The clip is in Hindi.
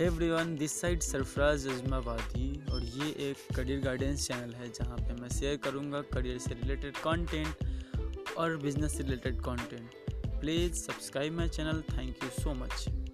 every one this side Sarfaraz Ajmabadi और ये एक करियर गाइडेंस चैनल है जहाँ पे मैं शेयर करूँगा करियर से रिलेटेड कंटेंट और बिज़नेस से related content please subscribe my channel thank you so much